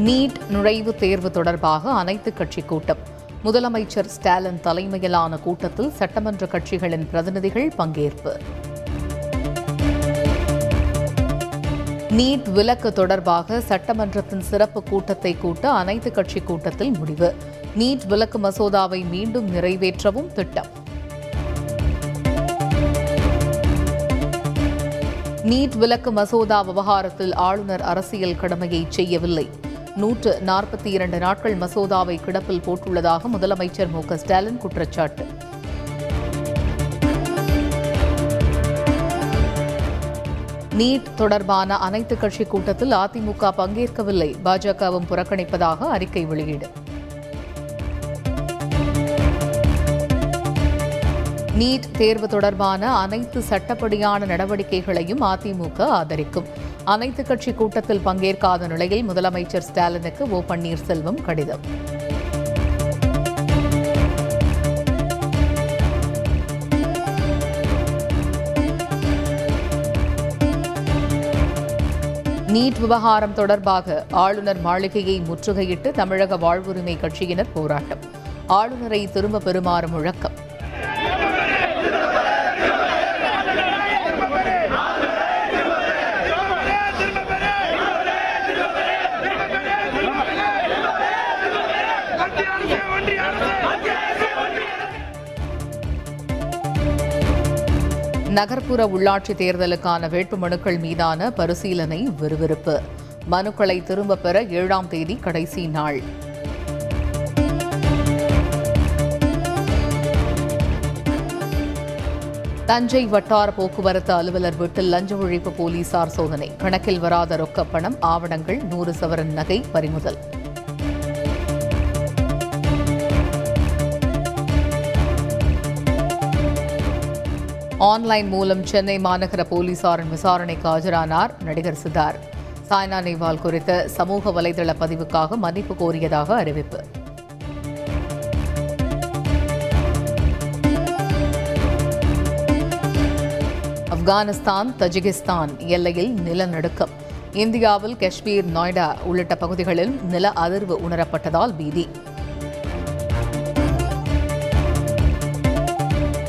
NEET நுழைவுத் தேர்வு தொடர்பாக அனைத்துக் கட்சி கூட்டம். முதலமைச்சர் ஸ்டாலின் தலைமையிலான கூட்டத்தில் சட்டமன்ற கட்சிகளின் பிரதிநிதிகள் பங்கேற்பு. நீட் விலக்கு தொடர்பாக சட்டமன்றத்தின் சிறப்பு கூட்டத்தை கூட்ட அனைத்துக் கட்சி கூட்டத்தில் முடிவு. நீட் விலக்கு மசோதாவை மீண்டும் நிறைவேற்றவும் திட்டம். நீட் விலக்கு மசோதா விவகாரத்தில் ஆளுநர் அரசியல் கடமையை செய்யவில்லை. நூற்று நாற்பத்தி இரண்டு நாட்கள் மசோதாவை கிடப்பில் போட்டுள்ளதாக முதலமைச்சர் மு க ஸ்டாலின் குற்றச்சாட்டு. நீட் தொடர்பான அனைத்துக் கட்சி கூட்டத்தில் அதிமுக பங்கேற்கவில்லை. பாஜகவும் புறக்கணிப்பதாக அறிக்கை வெளியீடு. நீட் தேர்வு தொடர்பான அனைத்து சட்டப்படியான நடவடிக்கைகளையும் அதிமுக ஆதரிக்கும். அனைத்துக் கட்சி கூட்டத்தில் பங்கேற்காத நிலையில் முதலமைச்சர் ஸ்டாலினுக்கு ஓ பன்னீர்செல்வம் கடிதம். நீட் விவகாரம் தொடர்பாக ஆளுநர் மாளிகையை முற்றுகையிட்டு தமிழக வாழ்வுரிமை கட்சியினர் போராட்டம். ஆளுநரை திரும்ப பெறுமாறு முழக்கம். நகர்ப்புற உள்ளாட்சி தேர்தலுக்கான வேட்புமனுக்கள் மீதான பரிசீலனை விறுவிறுப்பு. மனுக்களை திரும்பப் பெற ஏழாம் தேதி கடைசி நாள். தஞ்சை வட்டார போக்குவரத்து அலுவலர் வீட்டில் லஞ்ச ஒழிப்பு போலீசார் சோதனை. கணக்கில் வராத ரொக்கப்பணம் ஆவணங்கள் நூறு சவரன் நகை பறிமுதல். ஆன்லைன் மூலம் சென்னை மாநகர போலீசாரின் விசாரணைக்கு ஆஜரானார் நடிகர் சித்தார்த் சாய்னா நேவால் குறித்த சமூக வலைதள பதிவுக்காக மன்னிப்பு கோரியதாக அறிவிப்பு. ஆப்கானிஸ்தான் தஜிகிஸ்தான் எல்லையில் நிலநடுக்கம். இந்தியாவில் காஷ்மீர் நொய்டா உள்ளிட்ட பகுதிகளில் நில அதிர்வு உணரப்பட்டதால் பீதி.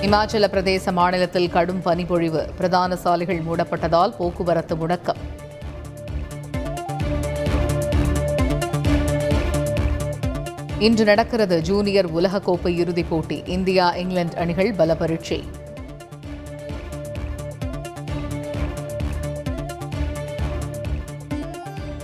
இமாச்சல பிரதேச மாநிலத்தில் கடும் பனிப்பொழிவு. பிரதான சாலைகள் மூடப்பட்டதால் போக்குவரத்து முடக்கம். இன்று நடக்கிறது ஜூனியர் உலகக்கோப்பை இறுதிப் போட்டி. இந்தியா இங்கிலாந்து அணிகள் பல பரீட்சை